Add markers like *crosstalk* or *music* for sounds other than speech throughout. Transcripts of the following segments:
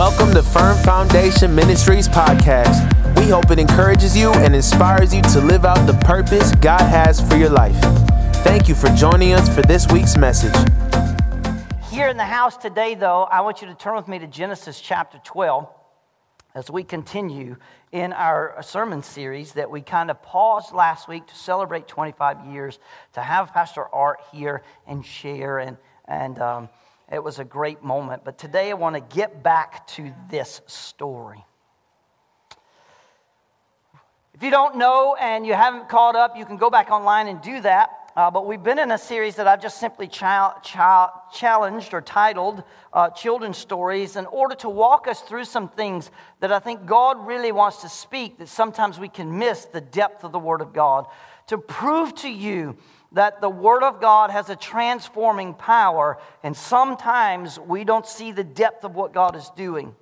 Welcome to Firm Foundation Ministries podcast. We hope it encourages you and inspires you to live out the purpose God has for your life. Thank you for joining us for this week's message. Here in the house today, though, I want you to turn with me to Genesis chapter 12 as we continue in our sermon series that we kind of paused last week to celebrate 25 years, to have Pastor Art here and share. And, and um, it was a great moment. But today I want to get back to this story. If you don't know and you haven't caught up, you can go back online and do that. Uh, but we've been in a series that I've just simply challenged or titled uh, Children's Stories in order to walk us through some things that I think God really wants to speak that sometimes we can miss the depth of the Word of God. To prove to you that the Word of God has a transforming power, and sometimes we don't see the depth of what God is doing.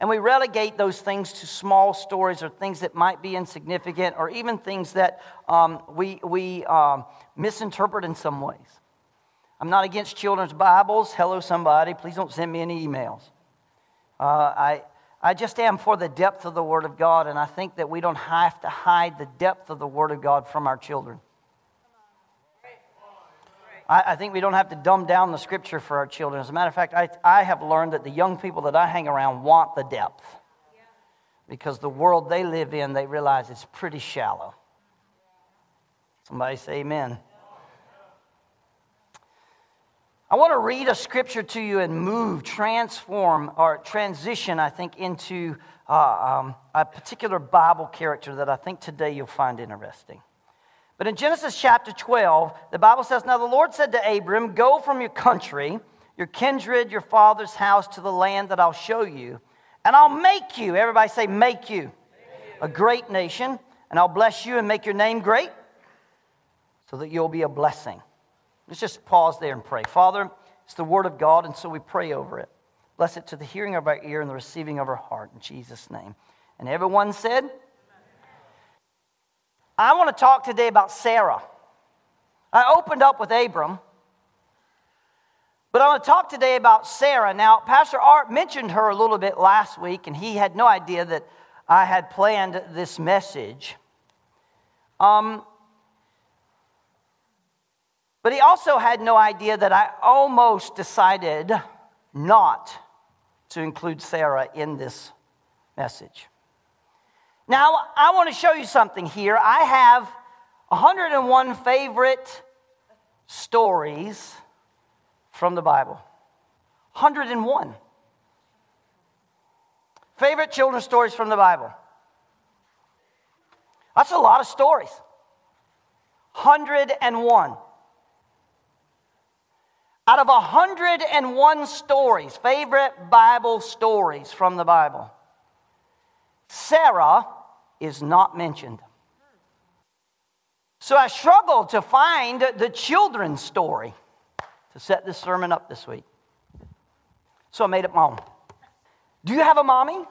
And we relegate those things to small stories or things that might be insignificant or even things that um, we, we um, misinterpret in some ways. I'm not against children's Bibles. Hello, somebody. Please don't send me any emails. Uh, I, I just am for the depth of the Word of God, and I think that we don't have to hide the depth of the Word of God from our children. I, I, think we don't have to dumb down the scripture for our children. As a matter of fact, I, I have learned that the young people that I hang around want the depth because the world they live in, they realize it's pretty shallow. Somebody say amen. I want to read a scripture to you and move, transform, or transition, I think, into uh, um, a particular Bible character that I think today you'll find interesting. But in Genesis chapter 12, the Bible says, Now the Lord said to Abram, Go from your country, your kindred, your father's house to the land that I'll show you, and I'll make you, everybody say, make you, a great nation, and I'll bless you and make your name great so that you'll be a blessing. Let's just pause there and pray. Father, it's the word of God, and so we pray over it. Bless it to the hearing of our ear and the receiving of our heart in Jesus' name. And everyone said, I want to talk today about Sarah. I opened up with Abram, but I want to talk today about Sarah. Now, Pastor Art mentioned her a little bit last week, and he had no idea that I had planned this message. Um, but he also had no idea that I almost decided not to include Sarah in this message. Now, I want to show you something here. I have 101 favorite stories from the Bible. 101. Favorite children's stories from the Bible. That's a lot of stories. 101. Out of 101 stories, favorite Bible stories from the Bible, Sarah is not mentioned. So I struggled to find the children's story to set this sermon up this week. So I made it my own. Do you have a mommy?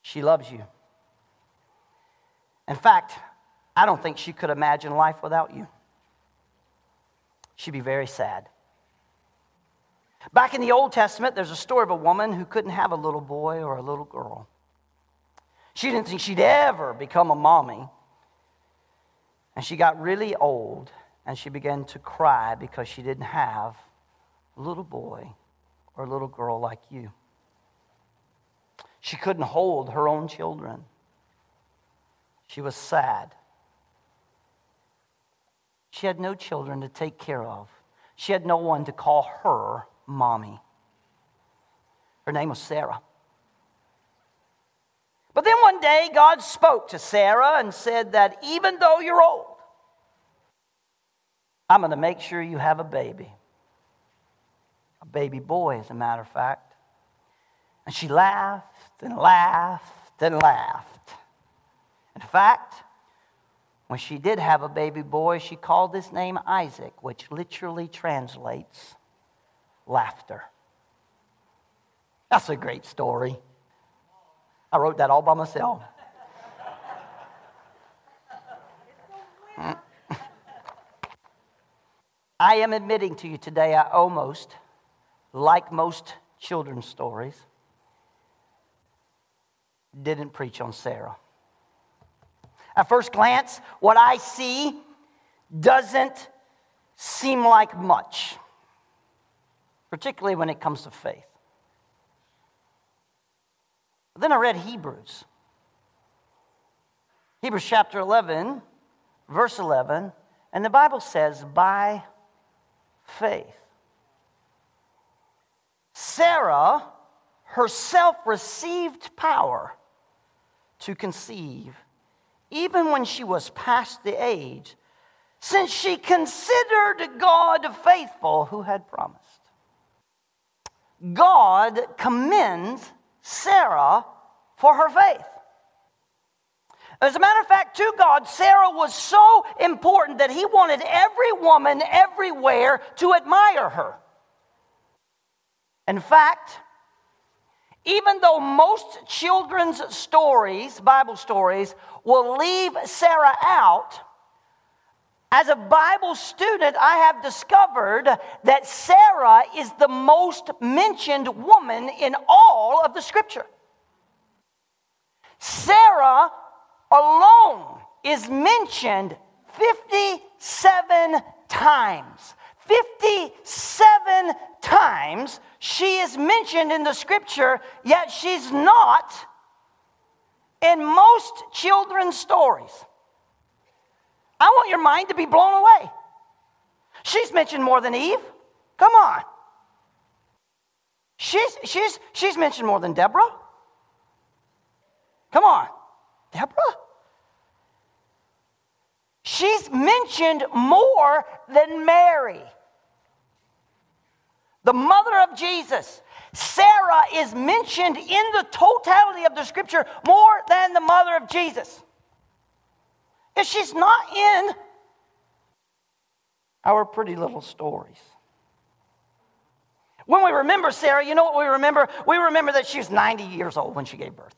She loves you. In fact, I don't think she could imagine life without you. She'd be very sad. Back in the Old Testament, there's a story of a woman who couldn't have a little boy or a little girl. She didn't think she'd ever become a mommy. And she got really old and she began to cry because she didn't have a little boy or a little girl like you. She couldn't hold her own children. She was sad. She had no children to take care of. She had no one to call her mommy. Her name was Sarah. But then one day, God spoke to Sarah and said that even though you're old, I'm going to make sure you have a baby. A baby boy, as a matter of fact. And she laughed and laughed and laughed. In fact, when she did have a baby boy, she called his name Isaac, which literally translates laughter. That's a great story. I wrote that all by myself. I am admitting to you today, I almost, like most children's stories, didn't preach on Sarah. At first glance, what I see doesn't seem like much, particularly when it comes to faith. Then I read Hebrews. Hebrews chapter 11, verse 11, and the Bible says, by faith. Sarah herself received power to conceive, even when she was past the age, since she considered God faithful who had promised. God commends Sarah for her faith. As a matter of fact, to God, Sarah was so important that he wanted every woman everywhere to admire her. In fact, even though most children's stories, Bible stories, will leave Sarah out, as a Bible student, I have discovered that Sarah is the most mentioned woman in all of the scripture. Sarah alone is mentioned 57 times. 57 times she is mentioned in the scripture, yet she's not in most children's stories. I want your mind to be blown away. She's mentioned more than Eve. Come on. She's, she's, she's mentioned more than Deborah. Come on. Deborah? She's mentioned more than Mary, the mother of Jesus. Sarah is mentioned in the totality of the scripture more than the mother of Jesus. If she's not in our pretty little stories. When we remember Sarah, you know what we remember? We remember that she was 90 years old when she gave birth.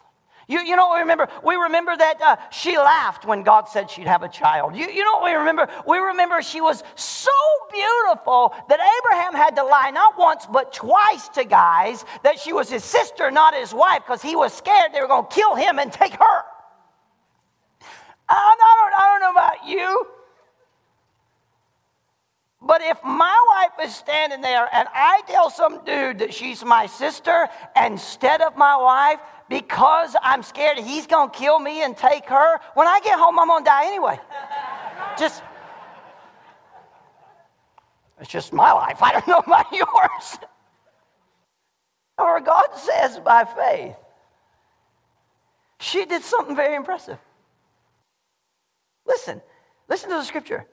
You, you know what we remember? We remember that uh, she laughed when God said she'd have a child. You, you know what we remember? We remember she was so beautiful that Abraham had to lie not once but twice to guys that she was his sister, not his wife, because he was scared they were going to kill him and take her. I don't, I don't know about you. But if my wife is standing there and I tell some dude that she's my sister instead of my wife, because I'm scared he's going to kill me and take her. When I get home, I'm going to die anyway. just, it's just my life. I don't know about *laughs* yours. However, God says by faith, she did something very impressive. Listen, listen to the scripture.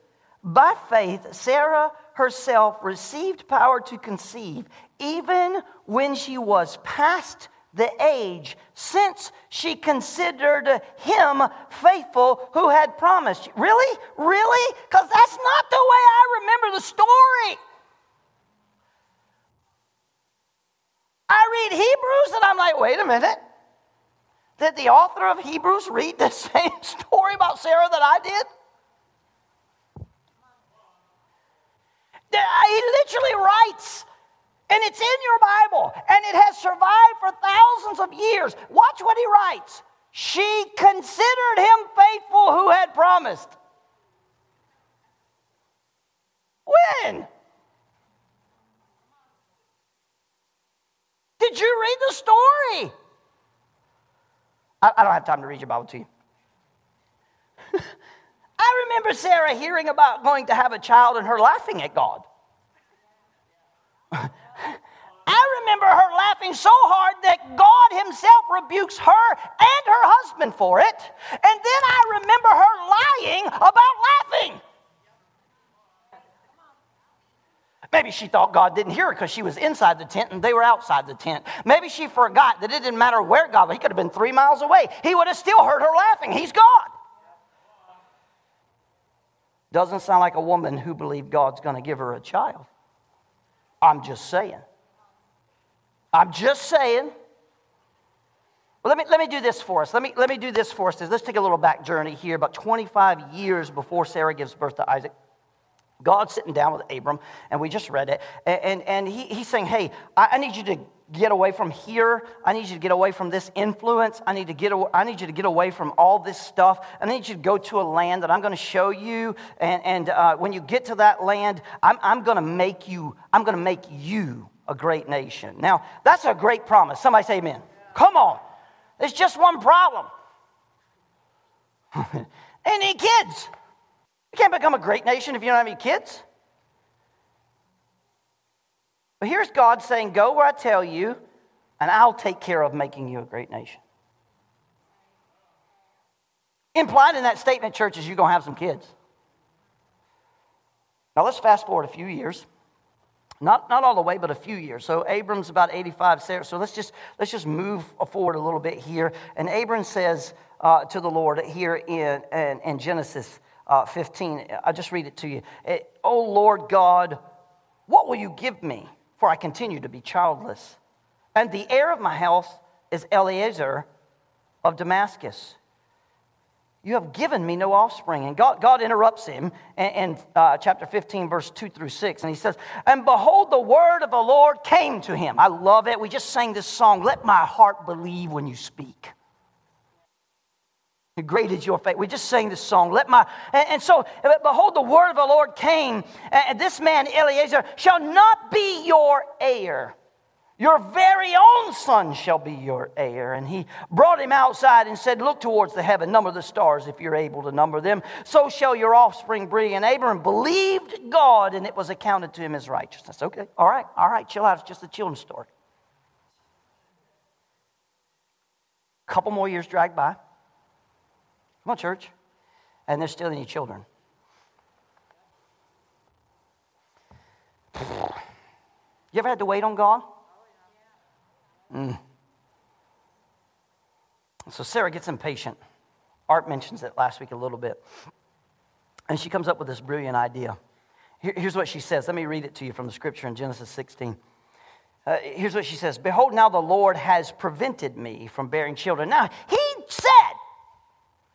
By faith, Sarah herself received power to conceive, even when she was past the age since she considered him faithful who had promised. Really? Really? Because that's not the way I remember the story. I read Hebrews and I'm like, wait a minute. Did the author of Hebrews read the *laughs* same story about Sarah that I did? Uh, he literally writes and it's in your Bible, and it has survived for thousands of years. Watch what he writes. She considered him faithful who had promised. When? Did you read the story? I, I don't have time to read your Bible to you. *laughs* I remember Sarah hearing about going to have a child and her laughing at God. *laughs* I remember her laughing so hard that God Himself rebukes her and her husband for it. And then I remember her lying about laughing. Maybe she thought God didn't hear her because she was inside the tent and they were outside the tent. Maybe she forgot that it didn't matter where God was. He could have been three miles away. He would have still heard her laughing. He's God. Doesn't sound like a woman who believed God's going to give her a child. I'm just saying. I'm just saying. Well, let me, let me do this for us. Let me, let me do this for us. Let's take a little back journey here. About 25 years before Sarah gives birth to Isaac, God's sitting down with Abram, and we just read it. And, and, he, he's saying, Hey, I, I need you to get away from here. I need you to get away from this influence. I need, to get, I need you to get away from all this stuff. I need you to go to a land that I'm going to show you. And, and uh, when you get to that land, I'm, I'm going to make you, I'm going to make you a great nation. Now, that's a great promise. Somebody say amen. Come on. There's just one problem. *laughs* any kids. You can't become a great nation if you don't have any kids. But here's God saying, Go where I tell you, and I'll take care of making you a great nation. Implied in that statement, church, is you're going to have some kids. Now let's fast forward a few years. Not, not all the way, but a few years. So Abram's about 85. Sarah. So let's just, let's just move forward a little bit here. And Abram says uh, to the Lord here in, in, in Genesis uh, 15, I'll just read it to you. Oh Lord God, what will you give me? For I continue to be childless. And the heir of my house is Eliezer of Damascus. You have given me no offspring. And God, God interrupts him in, in uh, chapter 15, verse 2 through 6. And he says, And behold, the word of the Lord came to him. I love it. We just sang this song, Let My Heart Believe When You Speak. Great is your faith. We just sang this song. Let my and, and, so behold, the word of the Lord came, and this man Eliezer shall not be your heir. Your very own son shall be your heir. And he brought him outside and said, Look towards the heaven, number the stars if you're able to number them. So shall your offspring be. And Abram believed God, and it was accounted to him as righteousness. Okay, all right, all right, chill out. It's just a children's story. A couple more years dragged by. Come on, church. And there's still any children. You ever had to wait on God? Mm. So Sarah gets impatient. Art mentions it last week a little bit. And she comes up with this brilliant idea. Here, here's what she says. Let me read it to you from the scripture in Genesis 16. Uh, here's what she says Behold, now the Lord has prevented me from bearing children. Now, he said,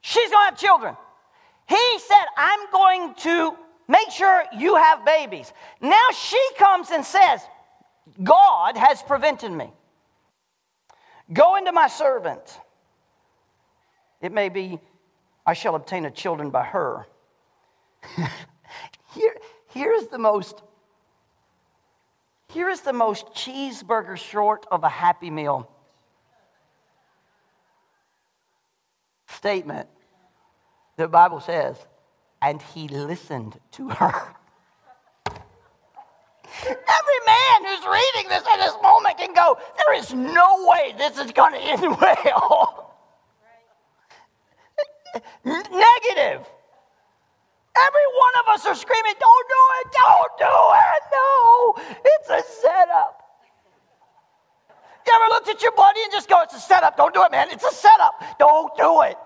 She's going to have children. He said, I'm going to make sure you have babies. Now she comes and says, God has prevented me. Go into my servant. It may be I shall obtain a children by her. *laughs* here, here is the most here is the most cheeseburger short of a happy meal statement the Bible says, and he listened to her. Every man who's reading this at this moment can go, there is no way this is going to end well. Negative. Every one of us are screaming, don't do it, don't do it, no. It's a setup. You ever looked at your buddy and just go, it's a setup, don't do it, man, it's a setup, don't do it.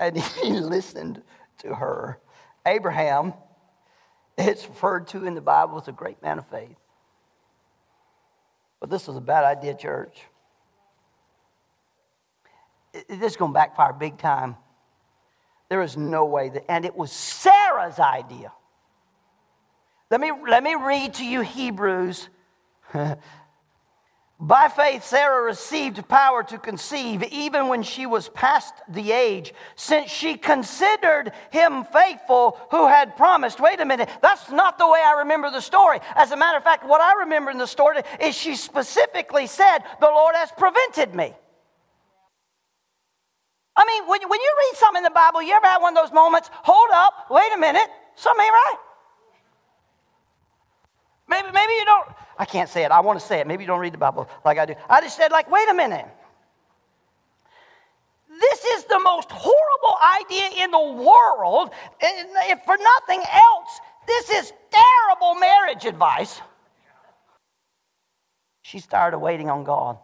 And *laughs* he listened to her. Abraham it's referred to in the Bible as a great man of faith. But this was a bad idea, church. This is going to backfire big time. There is no way that, and it was Sarah's idea. Let me, let me read to you Hebrews *laughs* By faith, Sarah received power to conceive even when she was past the age, since she considered him faithful who had promised. Wait a minute, that's not the way I remember the story. As a matter of fact, what I remember in the story is she specifically said, The Lord has prevented me. I mean, when, you read something in the Bible, you ever had one of those moments? Hold up, wait a minute, something ain't right. Maybe, maybe you don't, I can't say it. I want to say it. Maybe you don't read the Bible like I do. I just said, like, wait a minute. This is the most horrible idea in the world. And if for nothing else, this is terrible marriage advice. She's tired of waiting on God.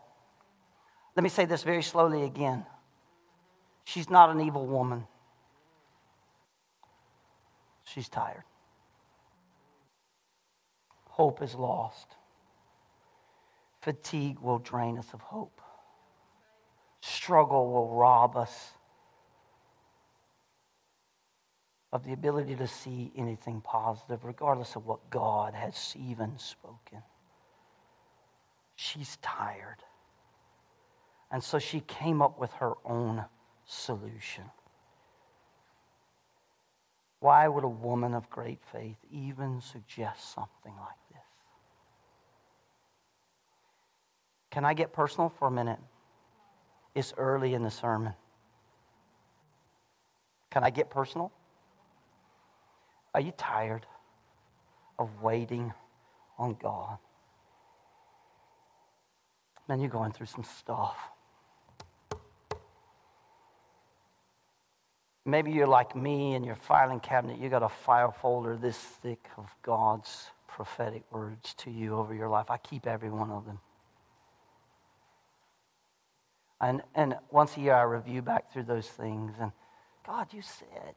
Let me say this very slowly again. She's not an evil woman. She's tired. Hope is lost. Fatigue will drain us of hope. Struggle will rob us of the ability to see anything positive, regardless of what God has even spoken. She's tired. And so she came up with her own solution. Why would a woman of great faith even suggest something like this? Can I get personal for a minute? It's early in the sermon. Can I get personal? Are you tired of waiting on God? Man, you're going through some stuff. Maybe you're like me in your filing cabinet, you got a file folder this thick of God's prophetic words to you over your life. I keep every one of them. And, and once a year, I review back through those things. And God, you said.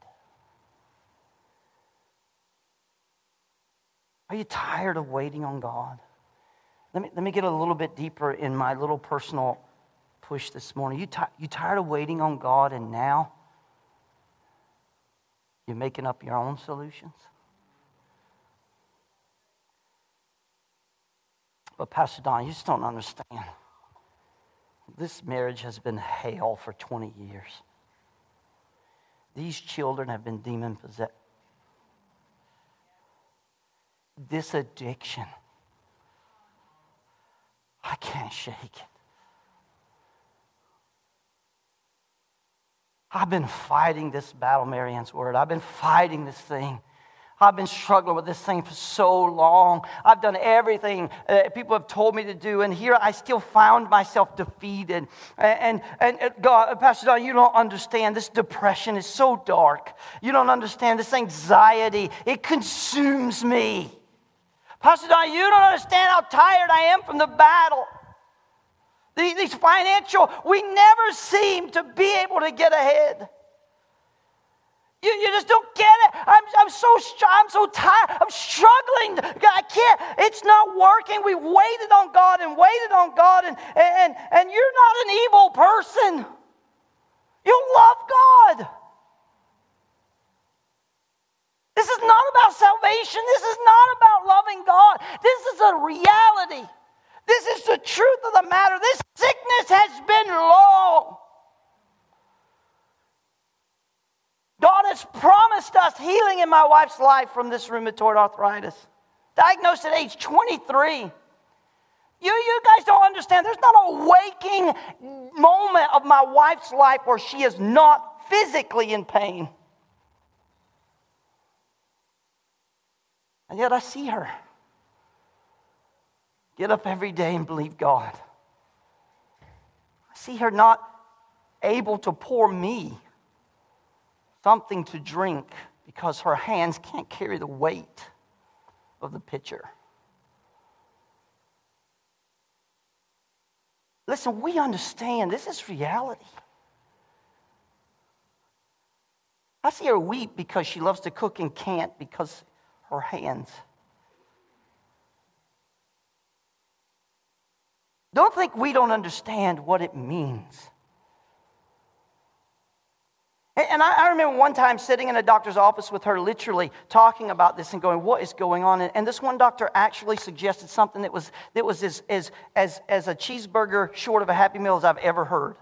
Are you tired of waiting on God? Let me, let me get a little bit deeper in my little personal push this morning. You, t- you tired of waiting on God and now you're making up your own solutions? But, Pastor Don, you just don't understand. This marriage has been hell for 20 years. These children have been demon possessed. This addiction, I can't shake it. I've been fighting this battle, Marianne's word. I've been fighting this thing. I've been struggling with this thing for so long. I've done everything uh, people have told me to do, and here I still found myself defeated. And, and, and God, Pastor Don, you don't understand. This depression is so dark. You don't understand this anxiety. It consumes me. Pastor Don, you don't understand how tired I am from the battle. These financial, we never seem to be able to get ahead. You, you just don't get it. I'm, I'm so I'm so tired. I'm struggling. I can't. It's not working. We waited on God and waited on God, and, and, and you're not an evil person. You love God. This is not about salvation. This is not about loving God. This is a reality. This is the truth of the matter. This sickness has been long. God has promised us healing in my wife's life from this rheumatoid arthritis. Diagnosed at age 23. You, you guys don't understand. There's not a waking moment of my wife's life where she is not physically in pain. And yet I see her get up every day and believe God. I see her not able to pour me something to drink because her hands can't carry the weight of the pitcher. Listen, we understand this is reality. I see her weep because she loves to cook and can't because her hands. Don't think we don't understand what it means and I, remember one time sitting in a doctor's office with her, literally talking about this and going, What is going on? And this one doctor actually suggested something that was, that was as, as, as, as a cheeseburger short of a Happy Meal as I've ever heard.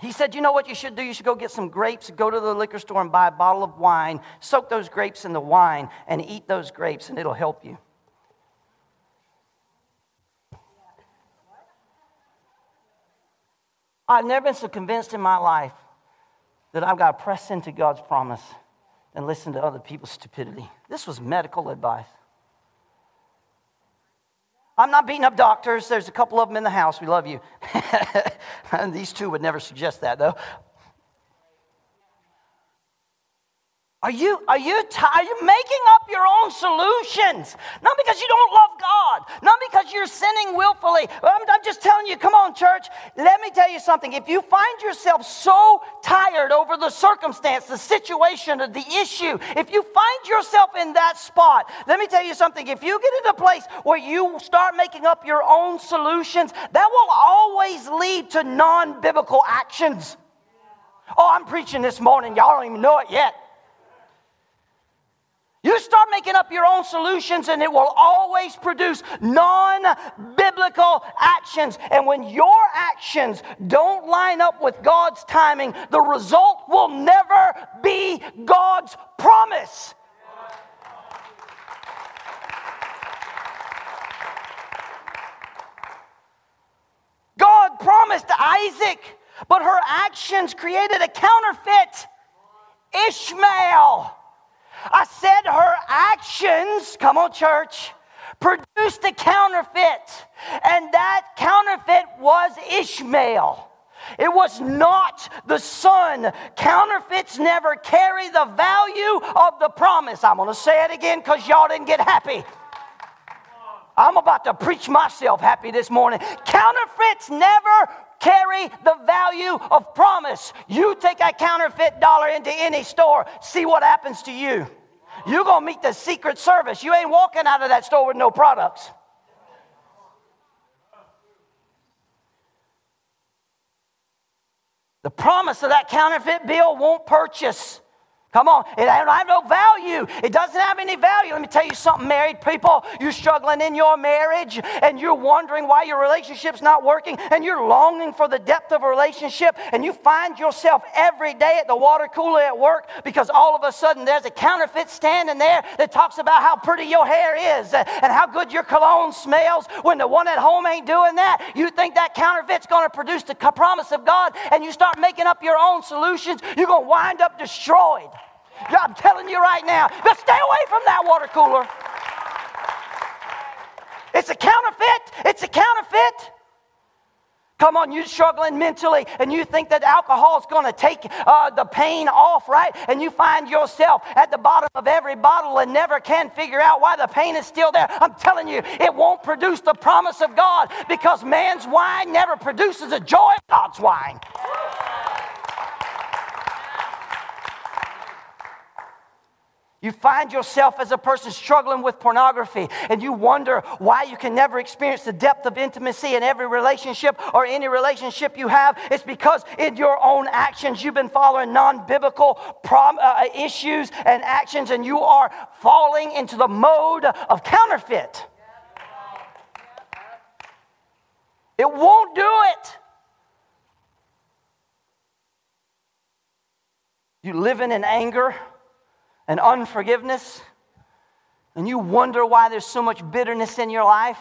He said, You know what you should do? You should go get some grapes, go to the liquor store and buy a bottle of wine, soak those grapes in the wine, and eat those grapes, and it'll help you. I've never been so convinced in my life that I've got to press into God's promise and listen to other people's stupidity. This was medical advice. I'm not beating up doctors. There's a couple of them in the house. We love you. *laughs* These two would never suggest that, though. Are you, are, you t- are you making up your own solutions? Not because you don't love God, not because you're sinning willfully. I'm, I'm just telling you, come on, church. Let me tell you something. If you find yourself so tired over the circumstance, the situation, or the issue, if you find yourself in that spot, let me tell you something. If you get into a place where you start making up your own solutions, that will always lead to non biblical actions. Oh, I'm preaching this morning. Y'all don't even know it yet. You start making up your own solutions, and it will always produce non biblical actions. And when your actions don't line up with God's timing, the result will never be God's promise. God promised Isaac, but her actions created a counterfeit Ishmael. I said her actions, come on, church, produced a counterfeit, and that counterfeit was Ishmael. It was not the son. Counterfeits never carry the value of the promise. I'm going to say it again because y'all didn't get happy. I'm about to preach myself happy this morning. Counterfeits never carry the value of promise. You take a counterfeit dollar into any store, see what happens to you. You're going to meet the Secret Service. You ain't walking out of that store with no products. The promise of that counterfeit bill won't purchase Come on, it don't have no value. It doesn't have any value. Let me tell you something, married people. You're struggling in your marriage and you're wondering why your relationship's not working and you're longing for the depth of a relationship and you find yourself every day at the water cooler at work because all of a sudden there's a counterfeit standing there that talks about how pretty your hair is and how good your cologne smells when the one at home ain't doing that. You think that counterfeit's going to produce the promise of God and you start making up your own solutions, you're going to wind up destroyed. I'm telling you right now, but stay away from that water cooler. It's a counterfeit. It's a counterfeit. Come on, you're struggling mentally and you think that alcohol is going to take uh, the pain off, right? And you find yourself at the bottom of every bottle and never can figure out why the pain is still there. I'm telling you, it won't produce the promise of God because man's wine never produces the joy of God's wine. You find yourself as a person struggling with pornography and you wonder why you can never experience the depth of intimacy in every relationship or any relationship you have. It's because in your own actions you've been following non biblical prom- uh, issues and actions and you are falling into the mode of counterfeit. It won't do it. You living in anger and unforgiveness, and you wonder why there's so much bitterness in your life,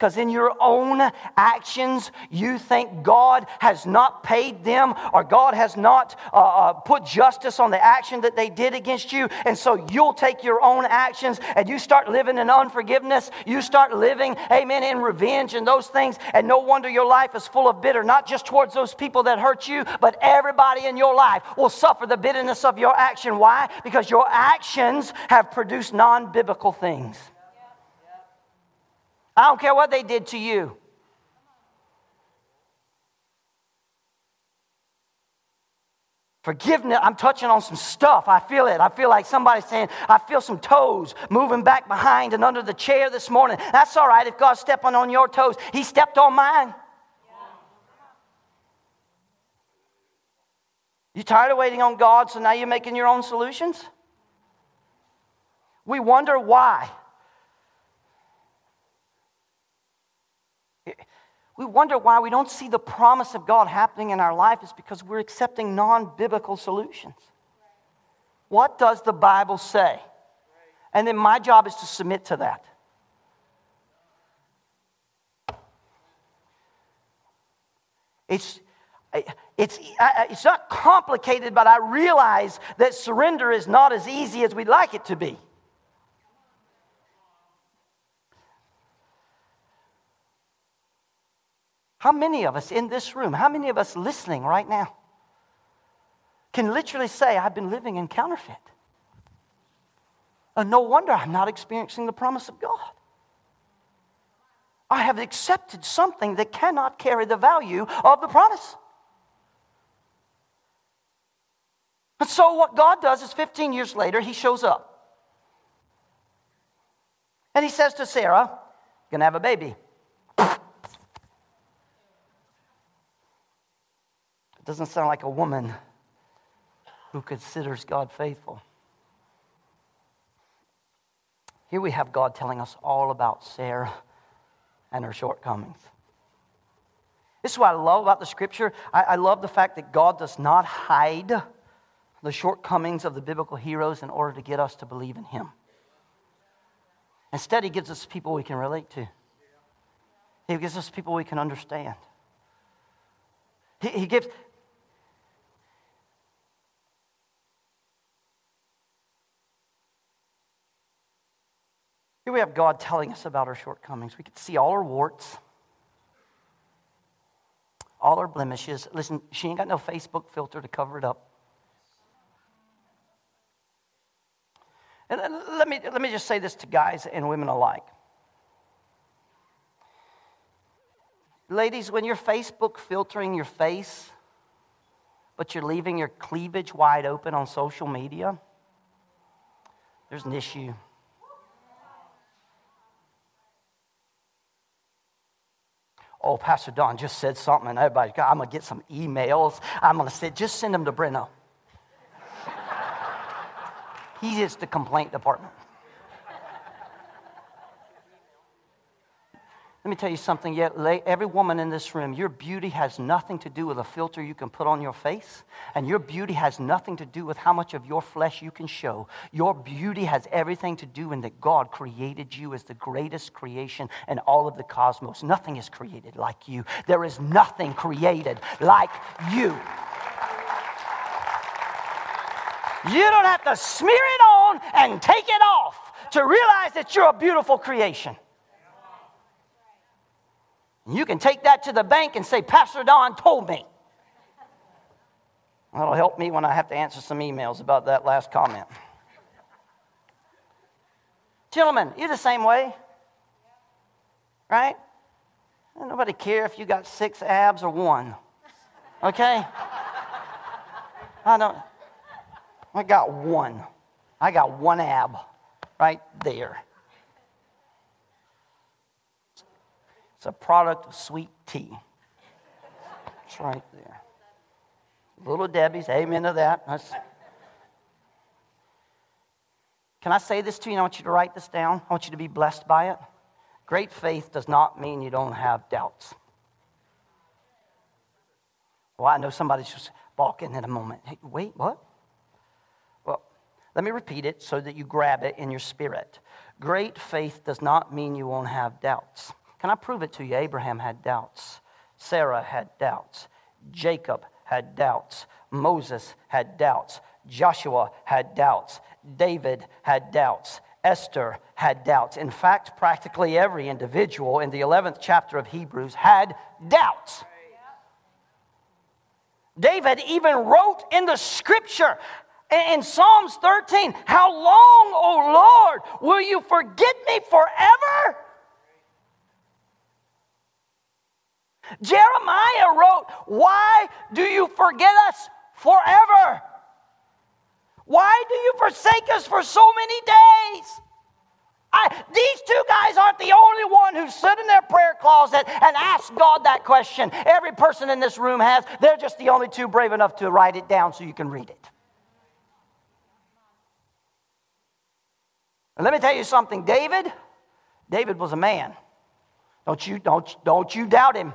because in your own actions, you think God has not paid them or God has not uh, uh, put justice on the action that they did against you. And so you'll take your own actions and you start living in unforgiveness. You start living, amen, in revenge and those things. And no wonder your life is full of bitter, not just towards those people that hurt you, but everybody in your life will suffer the bitterness of your action. Why? Because your actions have produced non biblical things. I don't care what they did to you. Forgiveness, I'm touching on some stuff. I feel it. I feel like somebody's saying, I feel some toes moving back behind and under the chair this morning. That's all right if God's stepping on your toes. He stepped on mine. You tired of waiting on God, so now you're making your own solutions? We wonder why. We wonder why we don't see the promise of God happening in our life is because we're accepting non biblical solutions. What does the Bible say? And then my job is to submit to that. It's, it's, it's not complicated, but I realize that surrender is not as easy as we'd like it to be. How many of us in this room, how many of us listening right now, can literally say, I've been living in counterfeit? And no wonder I'm not experiencing the promise of God. I have accepted something that cannot carry the value of the promise. And so, what God does is 15 years later, He shows up. And He says to Sarah, You're going to have a baby. Doesn't sound like a woman who considers God faithful. Here we have God telling us all about Sarah and her shortcomings. This is what I love about the scripture. I, I love the fact that God does not hide the shortcomings of the biblical heroes in order to get us to believe in Him. Instead, He gives us people we can relate to, He gives us people we can understand. He, he gives. Here we have God telling us about our shortcomings. We can see all our warts all her blemishes. Listen, she ain't got no Facebook filter to cover it up. And let me, let me just say this to guys and women alike. Ladies, when you're Facebook filtering your face, but you're leaving your cleavage wide open on social media, there's an issue. Oh, Pastor Don just said something, and everybody's got, I'm going to get some emails. I'm going to say, just send them to Breno. *laughs* he is the complaint department. Let me tell you something. Yet, every woman in this room, your beauty has nothing to do with a filter you can put on your face, and your beauty has nothing to do with how much of your flesh you can show. Your beauty has everything to do in that God created you as the greatest creation in all of the cosmos. Nothing is created like you. There is nothing created like you. You don't have to smear it on and take it off to realize that you're a beautiful creation. You can take that to the bank and say, Pastor Don told me. That'll help me when I have to answer some emails about that last comment. Gentlemen, you're the same way, right? Nobody care if you got six abs or one. Okay? I don't. I got one. I got one ab right there. It's a product of sweet tea. It's right there. Little Debbie's, amen to that. That's... Can I say this to you? I want you to write this down. I want you to be blessed by it. Great faith does not mean you don't have doubts. Well, I know somebody's just balking in a moment. Hey, wait, what? Well, let me repeat it so that you grab it in your spirit. Great faith does not mean you won't have doubts. Can I prove it to you? Abraham had doubts. Sarah had doubts. Jacob had doubts. Moses had doubts. Joshua had doubts. David had doubts. Esther had doubts. In fact, practically every individual in the 11th chapter of Hebrews had doubts. David even wrote in the scripture in Psalms 13, How long, O Lord, will you forget me forever? Jeremiah wrote, Why do you forget us forever? Why do you forsake us for so many days? I, these two guys aren't the only one who sit in their prayer closet and ask God that question. Every person in this room has. They're just the only two brave enough to write it down so you can read it. And let me tell you something, David, David was a man. Don't you, don't, don't you doubt him.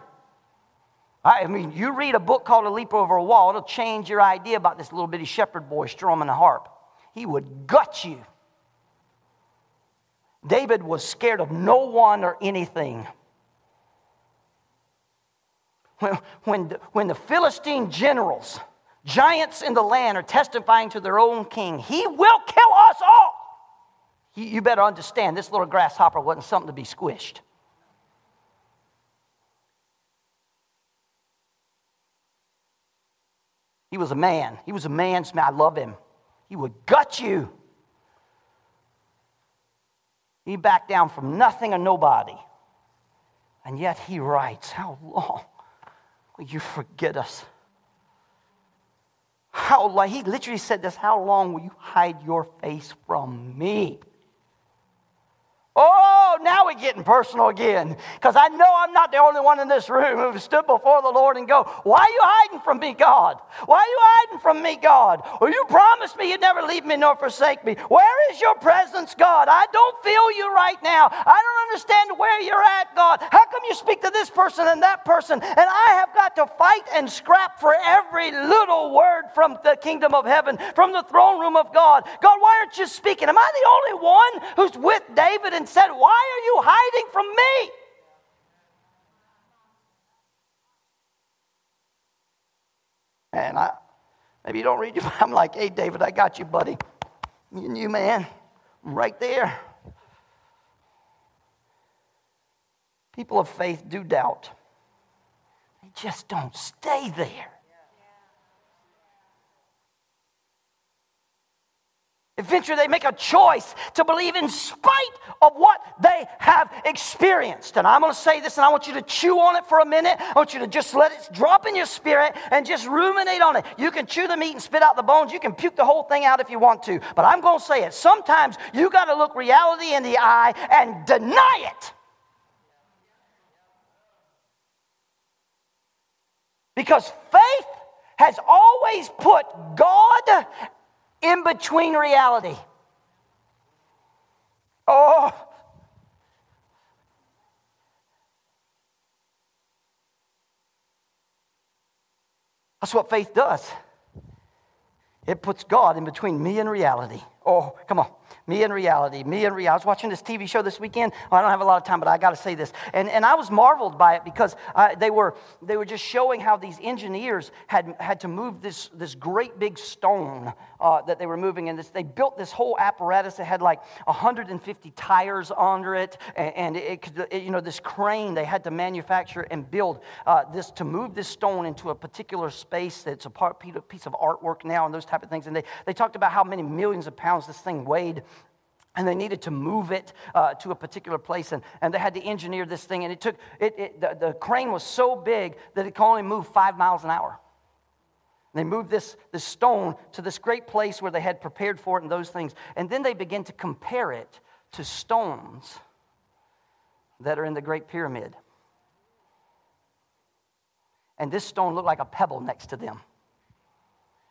I mean, you read a book called A Leap Over a Wall, it'll change your idea about this little bitty shepherd boy strumming a harp. He would gut you. David was scared of no one or anything. When, when, the, when the Philistine generals, giants in the land, are testifying to their own king, he will kill us all. You, you better understand this little grasshopper wasn't something to be squished. He was a man. He was a man's man. I love him. He would gut you. He backed down from nothing or nobody. And yet he writes, How long will you forget us? How long? He literally said this How long will you hide your face from me? Oh, Oh, now we're getting personal again because I know I'm not the only one in this room who stood before the Lord and go, Why are you hiding from me, God? Why are you hiding from me, God? You promised me you'd never leave me nor forsake me. Where is your presence, God? I don't feel you right now. I don't understand where you're at, God. How come you speak to this person and that person? And I have got to fight and scrap for every little word from the kingdom of heaven, from the throne room of God. God, why aren't you speaking? Am I the only one who's with David and said, Why are you hiding from me? And I, maybe you don't read your *laughs* I'm like, hey, David, I got you, buddy. And you, man, I'm right there. People of faith do doubt. They just don't stay there. Eventually, they make a choice to believe in spite of what they have experienced. And I'm going to say this, and I want you to chew on it for a minute. I want you to just let it drop in your spirit and just ruminate on it. You can chew the meat and spit out the bones. You can puke the whole thing out if you want to. But I'm going to say it. Sometimes you got to look reality in the eye and deny it. Because faith has always put God in between reality. Oh, that's what faith does. It puts God in between me and reality. Oh, come on. Me and reality. Me and reality. I was watching this TV show this weekend. Oh, I don't have a lot of time, but I got to say this. And, and I was marveled by it because uh, they, were, they were just showing how these engineers had, had to move this, this great big stone uh, that they were moving. And this, they built this whole apparatus that had like 150 tires under it. And, and it it, you know, this crane they had to manufacture and build uh, this to move this stone into a particular space that's a part, piece of artwork now and those type of things. And they, they talked about how many millions of pounds this thing weighed? And they needed to move it uh, to a particular place and, and they had to engineer this thing and it took it, it the, the, crane was so big that it could only move five miles an hour. And they moved this, this stone to this great place where they had prepared for it and those things and then they began to compare it to stones that are in the great pyramid. And this stone looked like a pebble next to them.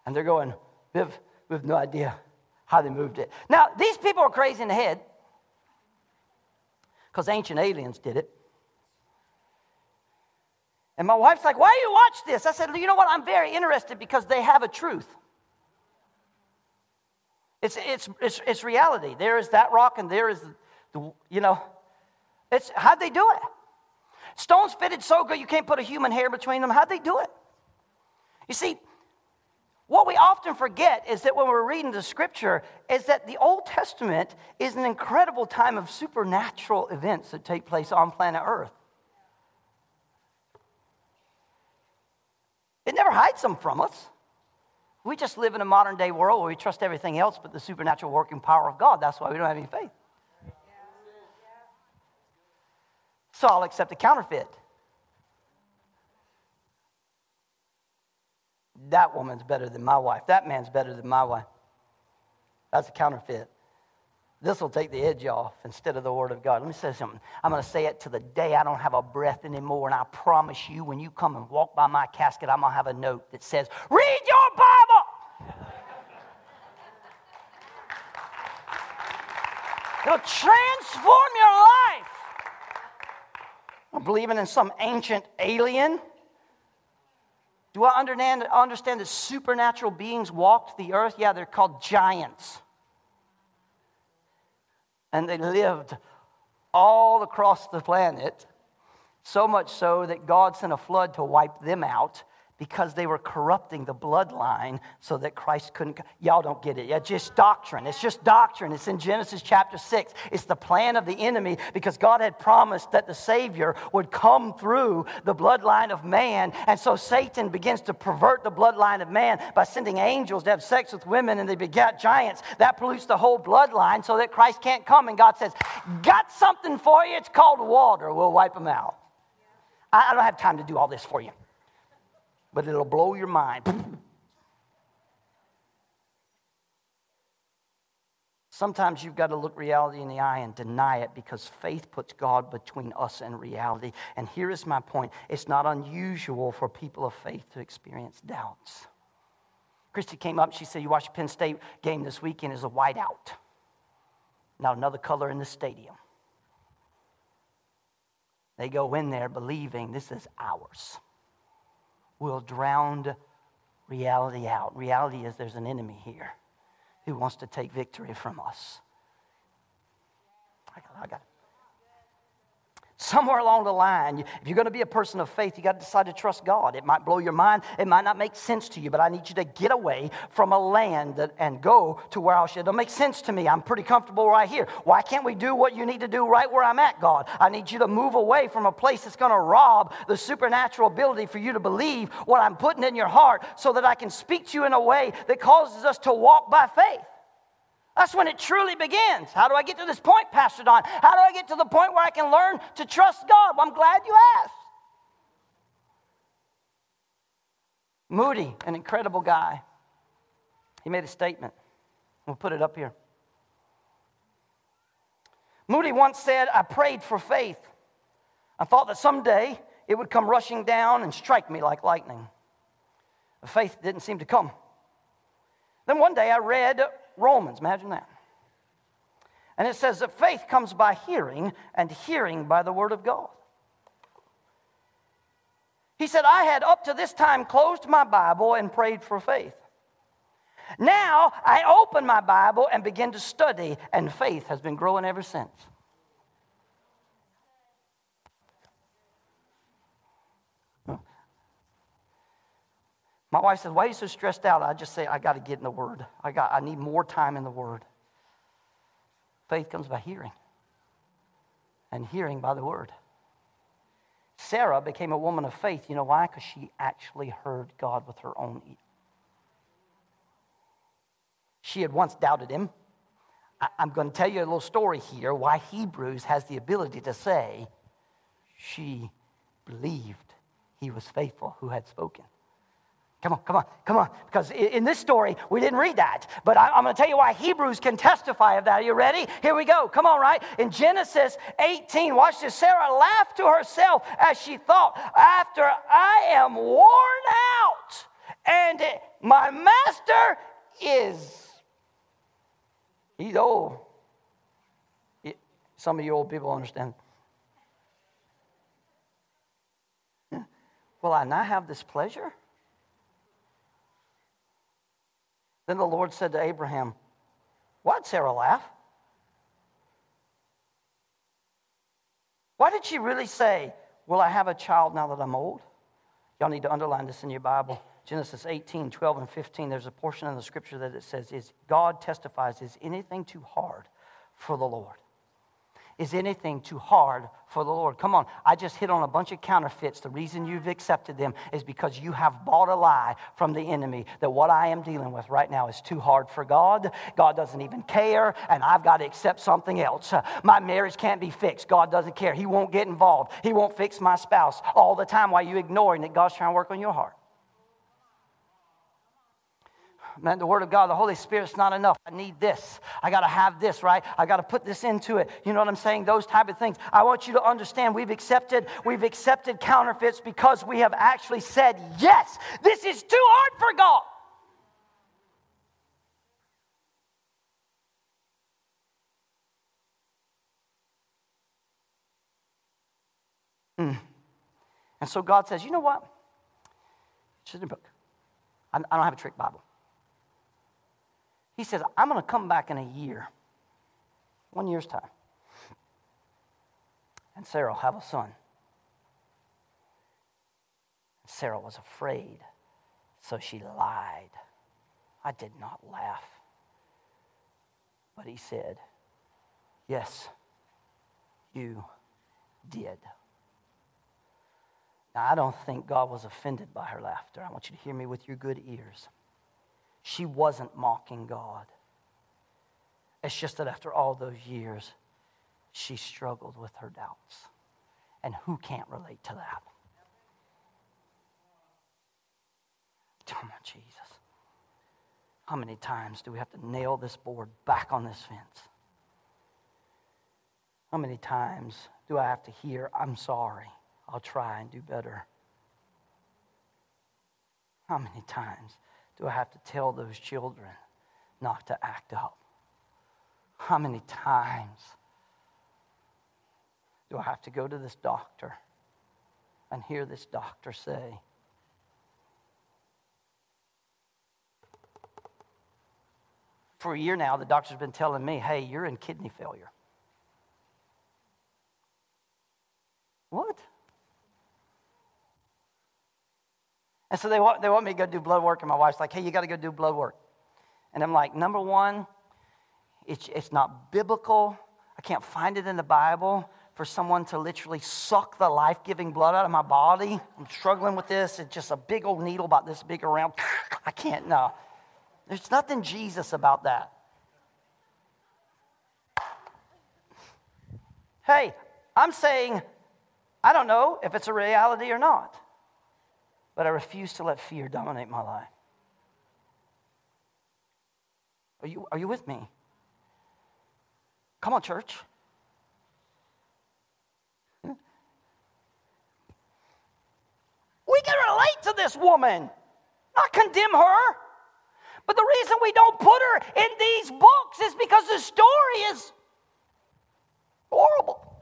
And they're going Viv, we have no idea how they moved it. Now, these people are crazy in the head because ancient aliens did it. And my wife's like, Why do you watch this? I said, You know what? I'm very interested because they have a truth. It's, it's, it's, it's reality. There is that rock, and there is the, you know, it's how'd they do it? Stones fitted so good you can't put a human hair between them. How'd they do it? You see, what we often forget is that when we're reading the scripture, is that the Old Testament is an incredible time of supernatural events that take place on planet Earth. It never hides them from us. We just live in a modern day world where we trust everything else but the supernatural working power of God. That's why we don't have any faith. So I'll accept a counterfeit. That woman's better than my wife. That man's better than my wife. That's a counterfeit. This will take the edge off instead of the Word of God. Let me say something. I'm going to say it to the day I don't have a breath anymore. And I promise you, when you come and walk by my casket, I'm going to have a note that says, Read your Bible. It'll transform your life. I'm believing in some ancient alien do I understand, understand that supernatural beings walked the earth? Yeah, they're called giants. And they lived all across the planet, so much so that God sent a flood to wipe them out because they were corrupting the bloodline so that Christ couldn't. Y'all don't get it. It's just doctrine. It's just doctrine. It's in Genesis chapter 6. It's the plan of the enemy because God had promised that the Savior would come through the bloodline of man. And so Satan begins to pervert the bloodline of man by sending angels to have sex with women and they begat giants. That pollutes the whole bloodline so that Christ can't come. And God says, Got something for you. It's called water. We'll wipe them out. I don't have time to do all this for you but it'll blow your mind. Sometimes you've got to look reality in the eye and deny it because faith puts God between us and reality. And here is my point it's not unusual for people of faith to experience doubts. Christy came up, she said, You watched Penn State game this weekend is a whiteout. Not another color in the stadium. They go in there believing this is ours. We'll drown reality out. Reality is there's an enemy here who wants to take victory from us. I got, I got. Somewhere along the line, if you're going to be a person of faith, you got to decide to trust God. It might blow your mind, it might not make sense to you, but I need you to get away from a land that, and go to where I'll. It don't make sense to me. I'm pretty comfortable right here. Why can't we do what you need to do right where I'm at, God? I need you to move away from a place that's going to rob the supernatural ability for you to believe what I'm putting in your heart, so that I can speak to you in a way that causes us to walk by faith. That's when it truly begins. How do I get to this point, Pastor Don? How do I get to the point where I can learn to trust God? Well, I'm glad you asked. Moody, an incredible guy, he made a statement. We'll put it up here. Moody once said, I prayed for faith. I thought that someday it would come rushing down and strike me like lightning. Faith didn't seem to come. Then one day I read Romans. Imagine that. And it says that faith comes by hearing, and hearing by the word of God. He said, I had up to this time closed my Bible and prayed for faith. Now I open my Bible and begin to study, and faith has been growing ever since. My wife says, Why are you so stressed out? I just say, I got to get in the Word. I, got, I need more time in the Word. Faith comes by hearing, and hearing by the Word. Sarah became a woman of faith. You know why? Because she actually heard God with her own ear. She had once doubted him. I, I'm going to tell you a little story here why Hebrews has the ability to say she believed he was faithful who had spoken. Come on, come on, come on. Because in this story, we didn't read that. But I'm going to tell you why Hebrews can testify of that. Are you ready? Here we go. Come on, right? In Genesis 18, watch this. Sarah laughed to herself as she thought, After I am worn out and my master is, he's old. Oh, some of you old people understand. Will I not have this pleasure? Then the Lord said to Abraham, Why did Sarah laugh? Why did she really say, Will I have a child now that I'm old? Y'all need to underline this in your Bible. Genesis 18, 12, and 15, there's a portion in the scripture that it says, Is God testifies, is anything too hard for the Lord? Is anything too hard for the Lord? Come on, I just hit on a bunch of counterfeits. The reason you've accepted them is because you have bought a lie from the enemy that what I am dealing with right now is too hard for God. God doesn't even care, and I've got to accept something else. My marriage can't be fixed. God doesn't care. He won't get involved. He won't fix my spouse all the time while you ignoring that God's trying to work on your heart man, the Word of God, the Holy Spirit's not enough. I need this. I got to have this, right? I got to put this into it. You know what I'm saying? Those type of things. I want you to understand we've accepted, we've accepted counterfeits because we have actually said, yes, this is too hard for God. Mm. And so God says, you know what? It's in a book. I don't have a trick Bible. He says, I'm going to come back in a year, one year's time. And Sarah will have a son. Sarah was afraid, so she lied. I did not laugh. But he said, Yes, you did. Now, I don't think God was offended by her laughter. I want you to hear me with your good ears. She wasn't mocking God. It's just that after all those years, she struggled with her doubts. And who can't relate to that? Oh, Come on, Jesus. How many times do we have to nail this board back on this fence? How many times do I have to hear, I'm sorry, I'll try and do better? How many times do I have to tell those children not to act up? How many times do I have to go to this doctor and hear this doctor say, For a year now, the doctor's been telling me, hey, you're in kidney failure. What? And so they want, they want me to go do blood work, and my wife's like, hey, you got to go do blood work. And I'm like, number one, it's, it's not biblical. I can't find it in the Bible for someone to literally suck the life giving blood out of my body. I'm struggling with this. It's just a big old needle about this big around. I can't, no. There's nothing Jesus about that. Hey, I'm saying, I don't know if it's a reality or not, but I refuse to let fear dominate my life. Are you, are you with me? Come on, church. We can relate to this woman, not condemn her. But the reason we don't put her in these books is because the story is horrible.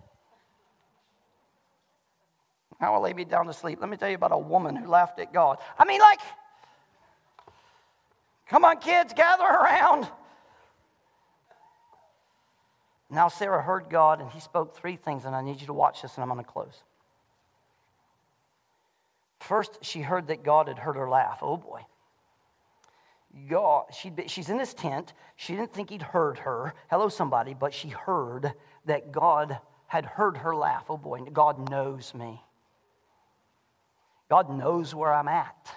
Now I'll lay me down to sleep. Let me tell you about a woman who laughed at God. I mean, like, come on, kids, gather around. Now Sarah heard God and he spoke three things, and I need you to watch this, and I'm going to close. First, she heard that God had heard her laugh. Oh boy. God, she she's in this tent. She didn't think he'd heard her. Hello, somebody, but she heard that God had heard her laugh. Oh boy, God knows me. God knows where I'm at.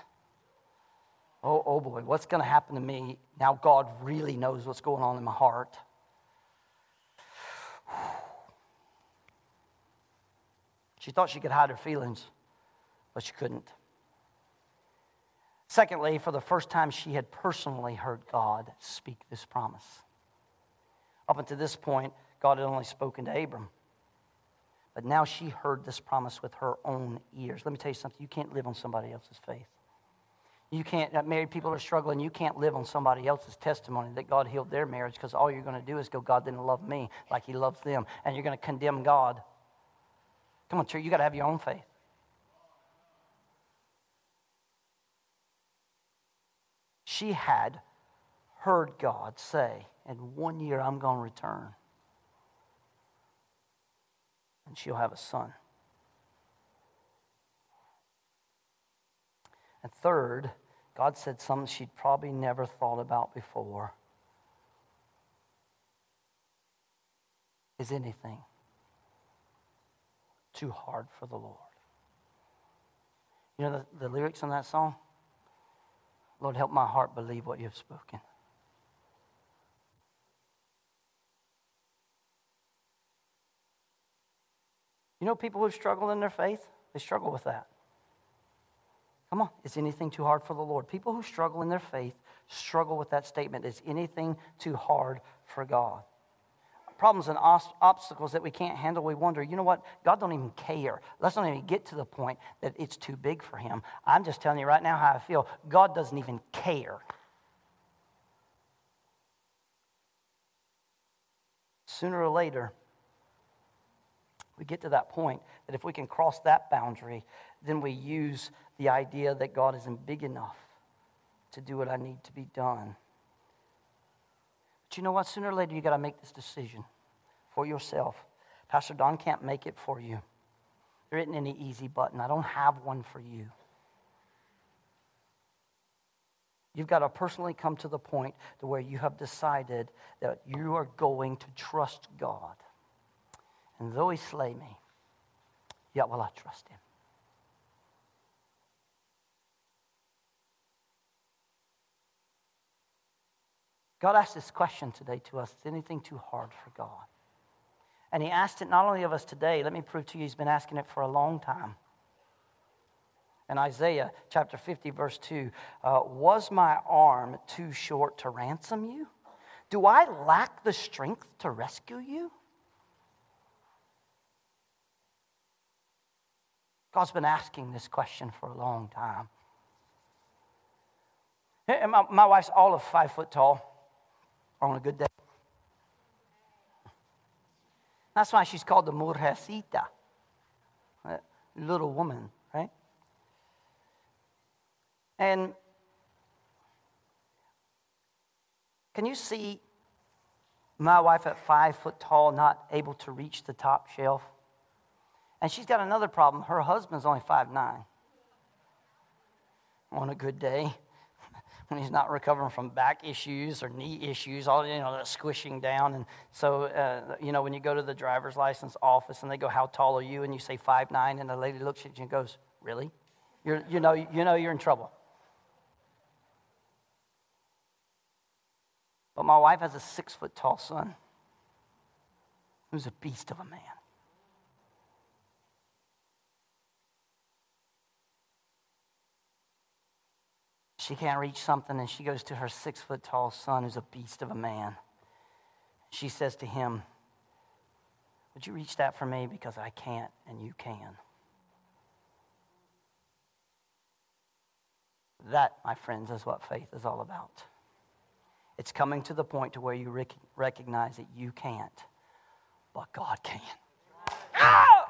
Oh, oh boy, what's going to happen to me? Now God really knows what's going on in my heart. *sighs* She thought she could hide her feelings, but she couldn't. Secondly, for the first time, she had personally heard God speak this promise. Up until this point, God had only spoken to Abram. But now she heard this promise with her own ears. Let me tell you something you can't live on somebody else's faith. You can't, uh, married people are struggling, you can't live on somebody else's testimony that God healed their marriage because all you're going to do is go, God didn't love me like he loves them. And you're going to condemn God. Come on, church, you got to have your own faith. she had heard God say, In one year I'm going to return. And she'll have a son. And third, God said something she'd probably never thought about before. Is anything too hard for the Lord? You know the, the lyrics on that song? Lord, help my heart believe what you've spoken. You know, people who struggle in their faith, they struggle with that. Come on, is anything too hard for the Lord? People who struggle in their faith struggle with that statement. Is anything too hard for God? problems and obstacles that we can't handle, we wonder, you know what? God don't even care. Let's not even get to the point that it's too big for him. I'm just telling you right now how I feel. God doesn't even care. Sooner or later, we get to that point that if we can cross that boundary, then we use the idea that God isn't big enough to do what I need to be done. But you know what? Sooner or later, you got to make this decision for yourself. Pastor Don can't make it for you. There isn't any easy button. I don't have one for you. You've got to personally come to the point to where you have decided that you are going to trust God. And though he slay me, yet will I trust him. God asked this question today to us Is anything too hard for God? And He asked it not only of us today, let me prove to you, He's been asking it for a long time. In Isaiah chapter 50, verse 2, uh, was my arm too short to ransom you? Do I lack the strength to rescue you? God's been asking this question for a long time. My, my wife's all of five foot tall on a good day. That's why she's called the Mujercita, little woman, right? And can you see my wife at five foot tall, not able to reach the top shelf? And she's got another problem. Her husband's only five nine on a good day *laughs* when he's not recovering from back issues or knee issues, all you know, that squishing down. And so, uh, you know, when you go to the driver's license office and they go, "How tall are you?" and you say five nine, and the lady looks at you and goes, "Really?" You're, you know, you know, you're in trouble. But my wife has a six foot tall son who's a beast of a man. She can't reach something, and she goes to her six foot tall son, who's a beast of a man. She says to him, Would you reach that for me? Because I can't, and you can. That, my friends, is what faith is all about. It's coming to the point to where you rec- recognize that you can't, but God can. Ah!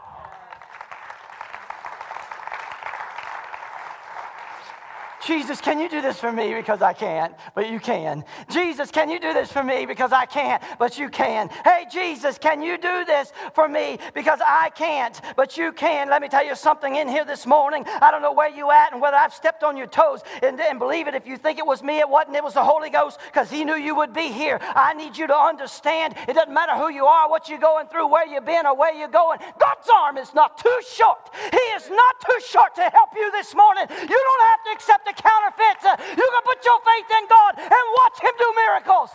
Jesus, can you do this for me? Because I can't, but you can. Jesus, can you do this for me? Because I can't, but you can. Hey, Jesus, can you do this for me? Because I can't, but you can. Let me tell you something in here this morning. I don't know where you at and whether I've stepped on your toes. And, and believe it, if you think it was me, it wasn't. It was the Holy Ghost because He knew you would be here. I need you to understand it doesn't matter who you are, what you're going through, where you've been, or where you're going. God's arm is not too short. He is not too short to help you this morning. You don't have to accept a counterfeits. Uh, you can put your faith in God and watch Him do miracles.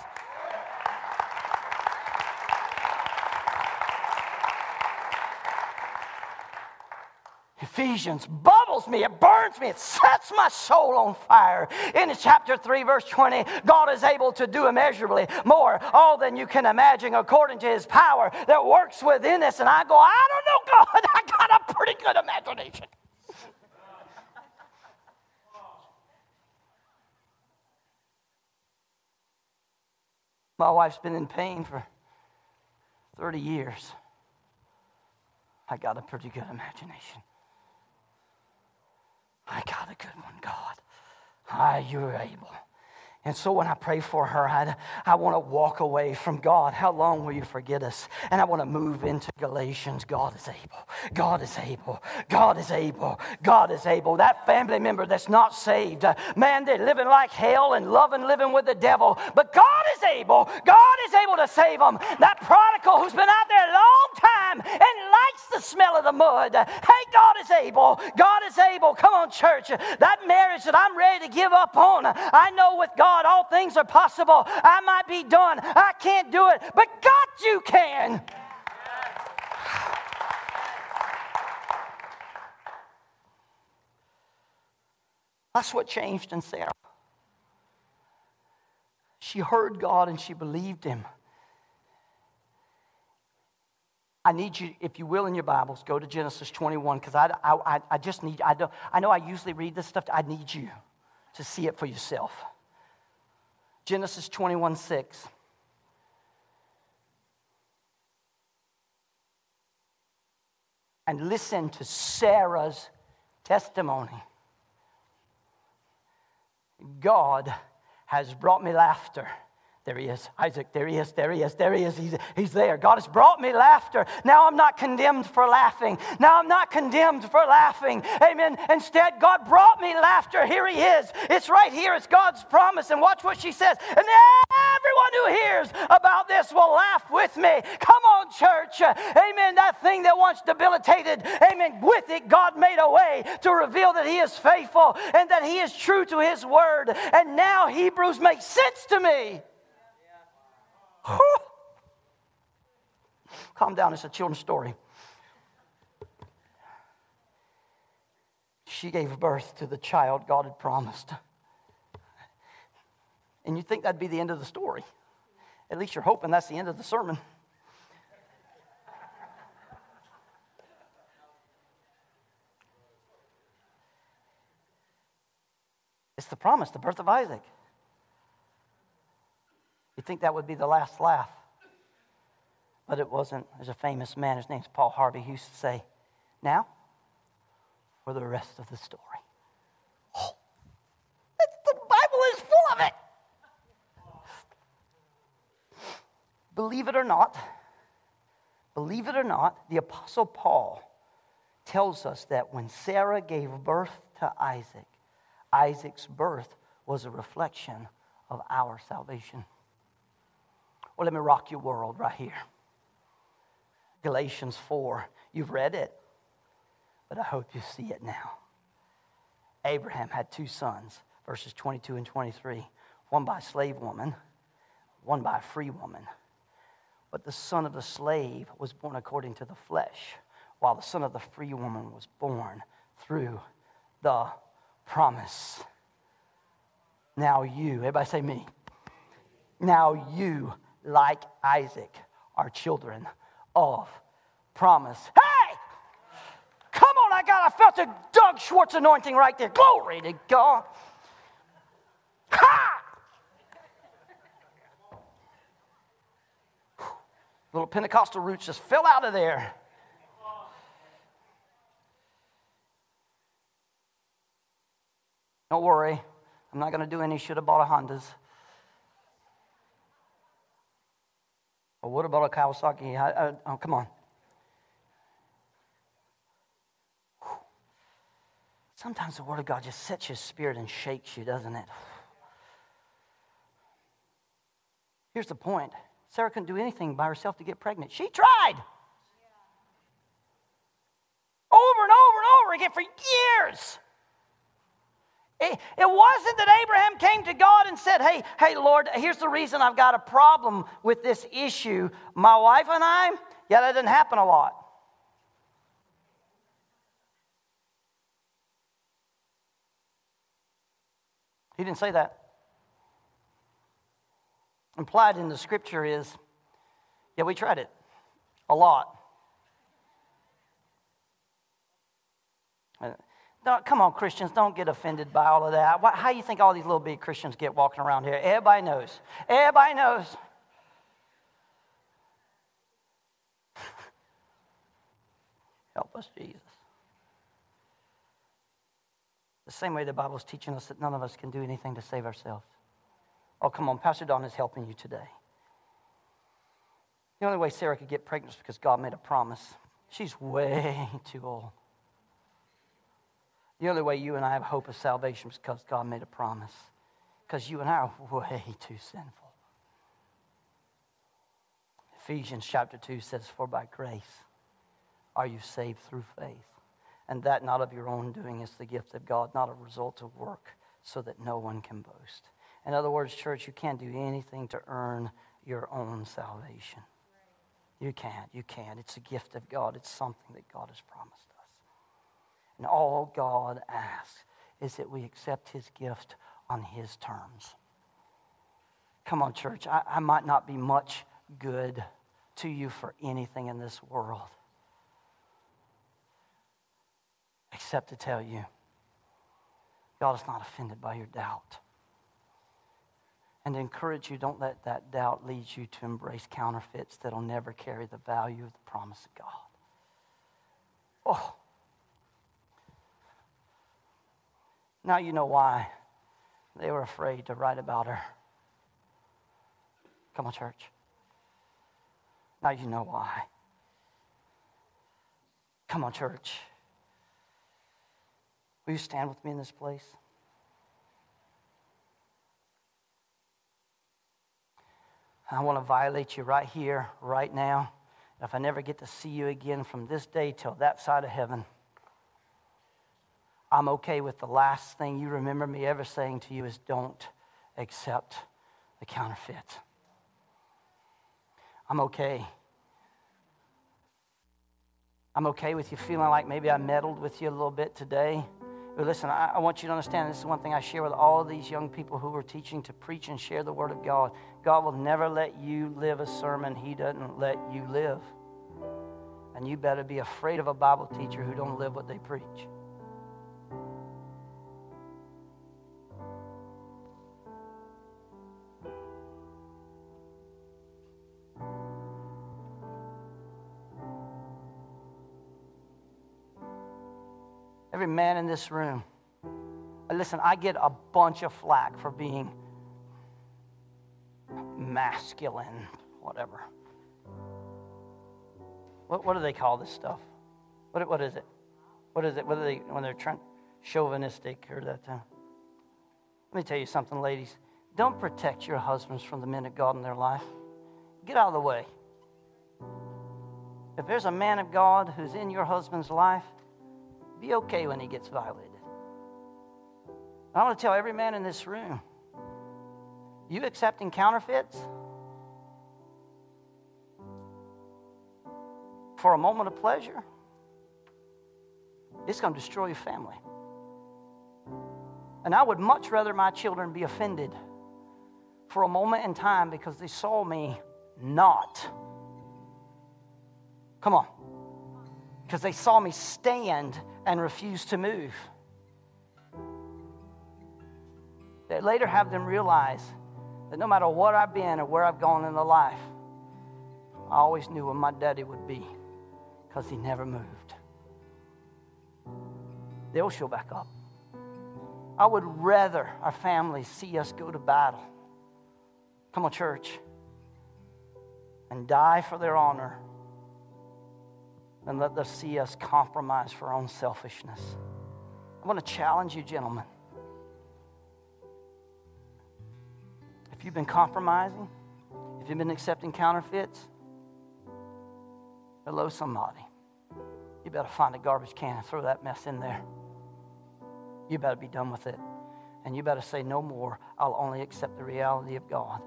Ephesians bubbles me, it burns me, it sets my soul on fire. In chapter 3, verse 20, God is able to do immeasurably more, all than you can imagine, according to his power that works within us. And I go, I don't know, God, *laughs* I got a pretty good imagination. My wife's been in pain for 30 years. I got a pretty good imagination. I got a good one, God. Ah, you're able. And so when I pray for her, I, I want to walk away from God. How long will you forget us? And I want to move into Galatians. God is able. God is able. God is able. God is able. That family member that's not saved, uh, man, they're living like hell and loving living with the devil. But God is able. God is able to save them. That prodigal who's been out there a long time and likes the smell of the mud. Hey, God is able. God is able. Come on, church. That marriage that I'm ready to give up on, I know with God God, all things are possible. I might be done. I can't do it, but God, you can. That's what changed in Sarah. She heard God and she believed Him. I need you, if you will, in your Bibles, go to Genesis 21 because I, I, I just need, I, don't, I know I usually read this stuff, I need you to see it for yourself. Genesis 21 6. And listen to Sarah's testimony. God has brought me laughter there he is. Isaac, there he is, there he is, there he is. He's, he's there. God has brought me laughter. Now I'm not condemned for laughing. Now I'm not condemned for laughing. Amen. Instead, God brought me laughter. Here he is. It's right here. It's God's promise. And watch what she says. And everyone who hears about this will laugh with me. Come on, church. Amen. That thing that once debilitated, amen. With it, God made a way to reveal that he is faithful and that he is true to his word. And now Hebrews makes sense to me. *laughs* Calm down, it's a children's story. she gave birth to the child God had promised. And you think that'd be the end of the story. At least you're hoping that's the end of the sermon. It's the promise, the birth of Isaac. You'd think that would be the last laugh. But it wasn't. There's a famous man, his name's Paul Harvey, who used to say, Now for the rest of the story. Oh, the Bible is full of it. Believe it or not, believe it or not, the Apostle Paul tells us that when Sarah gave birth to Isaac, Isaac's birth was a reflection of our salvation. Let me rock your world right here. Galatians 4. You've read it, but I hope you see it now. Abraham had two sons, verses 22 and 23, one by a slave woman, one by a free woman. But the son of the slave was born according to the flesh, while the son of the free woman was born through the promise. Now you, everybody say me. Now you, like Isaac, are children of promise. Hey! Come on, I got, I felt a Doug Schwartz anointing right there. Glory to God. Ha! Little Pentecostal roots just fell out of there. Don't worry, I'm not going to do any should have bought a Hondas. Or what about a Kawasaki? I, I, oh, come on. Sometimes the Word of God just sets your spirit and shakes you, doesn't it? Here's the point Sarah couldn't do anything by herself to get pregnant. She tried. Over and over and over again for years. It, it wasn't that Abraham came to God said, Hey, hey, Lord, here's the reason I've got a problem with this issue. My wife and I, yeah, that didn't happen a lot. He didn't say that. Implied in the scripture is, yeah, we tried it a lot. Don't, come on, Christians, don't get offended by all of that. How do you think all these little big Christians get walking around here? Everybody knows. Everybody knows. *laughs* Help us, Jesus. The same way the Bible is teaching us that none of us can do anything to save ourselves. Oh, come on, Pastor Don is helping you today. The only way Sarah could get pregnant is because God made a promise. She's way too old. The only way you and I have hope of salvation is because God made a promise. Because you and I are way *laughs* too sinful. Ephesians chapter 2 says, For by grace are you saved through faith. And that not of your own doing is the gift of God, not a result of work, so that no one can boast. In other words, church, you can't do anything to earn your own salvation. You can't. You can't. It's a gift of God, it's something that God has promised. And all God asks is that we accept his gift on his terms. Come on, church. I, I might not be much good to you for anything in this world except to tell you God is not offended by your doubt. And encourage you, don't let that doubt lead you to embrace counterfeits that'll never carry the value of the promise of God. Oh, Now you know why they were afraid to write about her. Come on, church. Now you know why. Come on, church. Will you stand with me in this place? I want to violate you right here, right now. If I never get to see you again from this day till that side of heaven, I'm okay with the last thing you remember me ever saying to you is don't accept the counterfeit. I'm okay. I'm okay with you feeling like maybe I meddled with you a little bit today. But listen, I, I want you to understand this is one thing I share with all these young people who are teaching to preach and share the Word of God. God will never let you live a sermon He doesn't let you live. And you better be afraid of a Bible teacher who don't live what they preach. This room. Listen, I get a bunch of flack for being masculine, whatever. What, what do they call this stuff? What, what is it? What is it? What are they, when they're trying, chauvinistic or that? Uh, let me tell you something, ladies. Don't protect your husbands from the men of God in their life. Get out of the way. If there's a man of God who's in your husband's life, be okay when he gets violated. I want to tell every man in this room you accepting counterfeits for a moment of pleasure, it's going to destroy your family. And I would much rather my children be offended for a moment in time because they saw me not. Come on. Because they saw me stand and refuse to move. They later have them realize that no matter what I've been or where I've gone in the life, I always knew where my daddy would be because he never moved. They'll show back up. I would rather our families see us go to battle. Come on, church. And die for their honor and let them see us compromise for our own selfishness. I want to challenge you, gentlemen. If you've been compromising, if you've been accepting counterfeits, hello, somebody. You better find a garbage can and throw that mess in there. You better be done with it. And you better say, No more. I'll only accept the reality of God.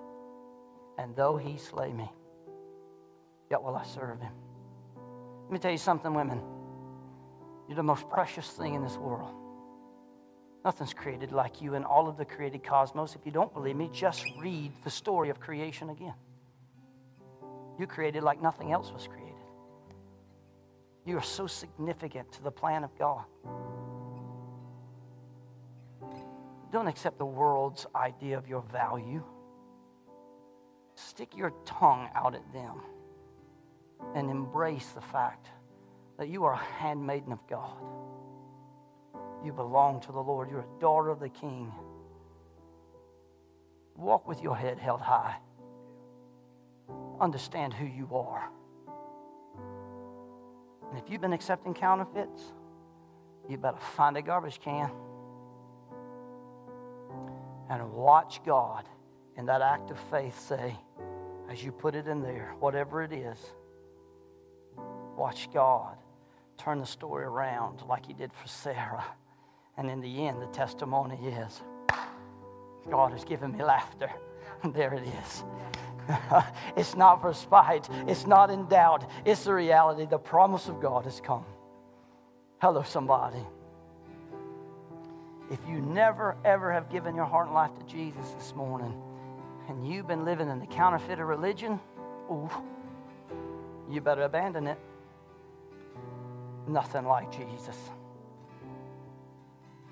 And though he slay me, yet will I serve him. Let me tell you something, women. You're the most precious thing in this world. Nothing's created like you in all of the created cosmos. If you don't believe me, just read the story of creation again. You created like nothing else was created. You are so significant to the plan of God. Don't accept the world's idea of your value. Stick your tongue out at them and embrace the fact that you are a handmaiden of God. You belong to the Lord. You're a daughter of the King. Walk with your head held high. Understand who you are. And if you've been accepting counterfeits, you better find a garbage can and watch God in that act of faith say, as you put it in there, whatever it is, watch God turn the story around like He did for Sarah. And in the end, the testimony is God has given me laughter. *laughs* There it is. *laughs* it's not for spite, it's not in doubt, it's the reality. The promise of God has come. Hello, somebody. If you never, ever have given your heart and life to Jesus this morning, and you've been living in the counterfeit of religion, ooh, you better abandon it. Nothing like Jesus.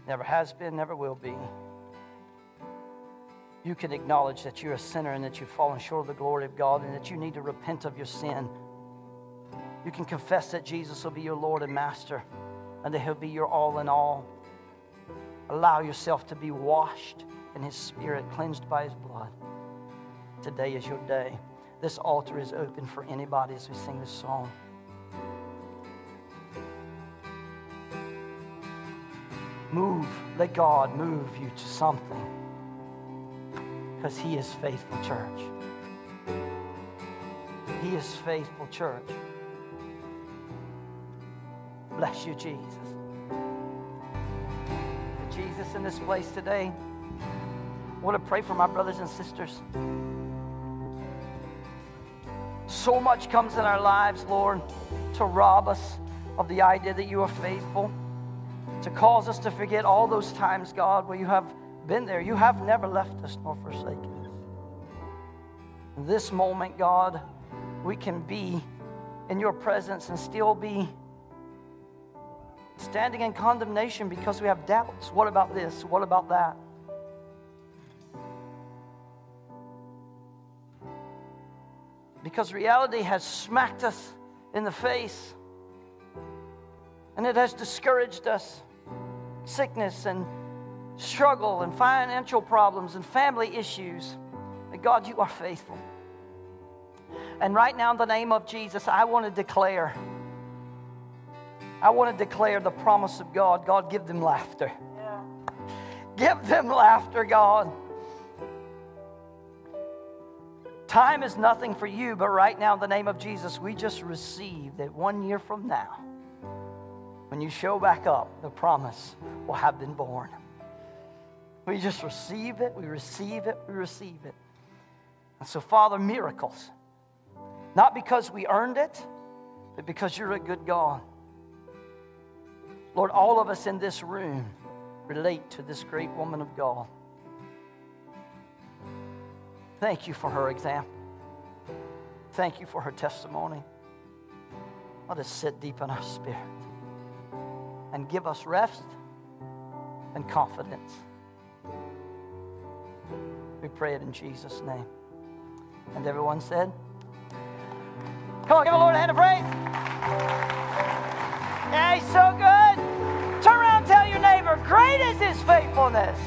Never has been, never will be. You can acknowledge that you're a sinner and that you've fallen short of the glory of God and that you need to repent of your sin. You can confess that Jesus will be your Lord and Master and that He'll be your all in all. Allow yourself to be washed in His Spirit, cleansed by His blood. Today is your day. This altar is open for anybody as we sing this song. Move. Let God move you to something. Because He is faithful, church. He is faithful, church. Bless you, Jesus. Jesus in this place today. I want to pray for my brothers and sisters. So much comes in our lives, Lord, to rob us of the idea that you are faithful. To cause us to forget all those times, God, where you have been there. You have never left us nor forsaken us. In this moment, God, we can be in your presence and still be standing in condemnation because we have doubts. What about this? What about that? Because reality has smacked us in the face and it has discouraged us. Sickness and struggle and financial problems and family issues. But God, you are faithful. And right now, in the name of Jesus, I want to declare I want to declare the promise of God. God, give them laughter. Yeah. Give them laughter, God. Time is nothing for you, but right now, in the name of Jesus, we just receive that one year from now, when you show back up, the promise will have been born. We just receive it, we receive it, we receive it. And so, Father, miracles. Not because we earned it, but because you're a good God. Lord, all of us in this room relate to this great woman of God. Thank you for her example. Thank you for her testimony. Let us sit deep in our spirit and give us rest and confidence. We pray it in Jesus' name. And everyone said, Come on, give the Lord a hand of praise. Yeah, he's so good. Turn around tell your neighbor, great is his faithfulness.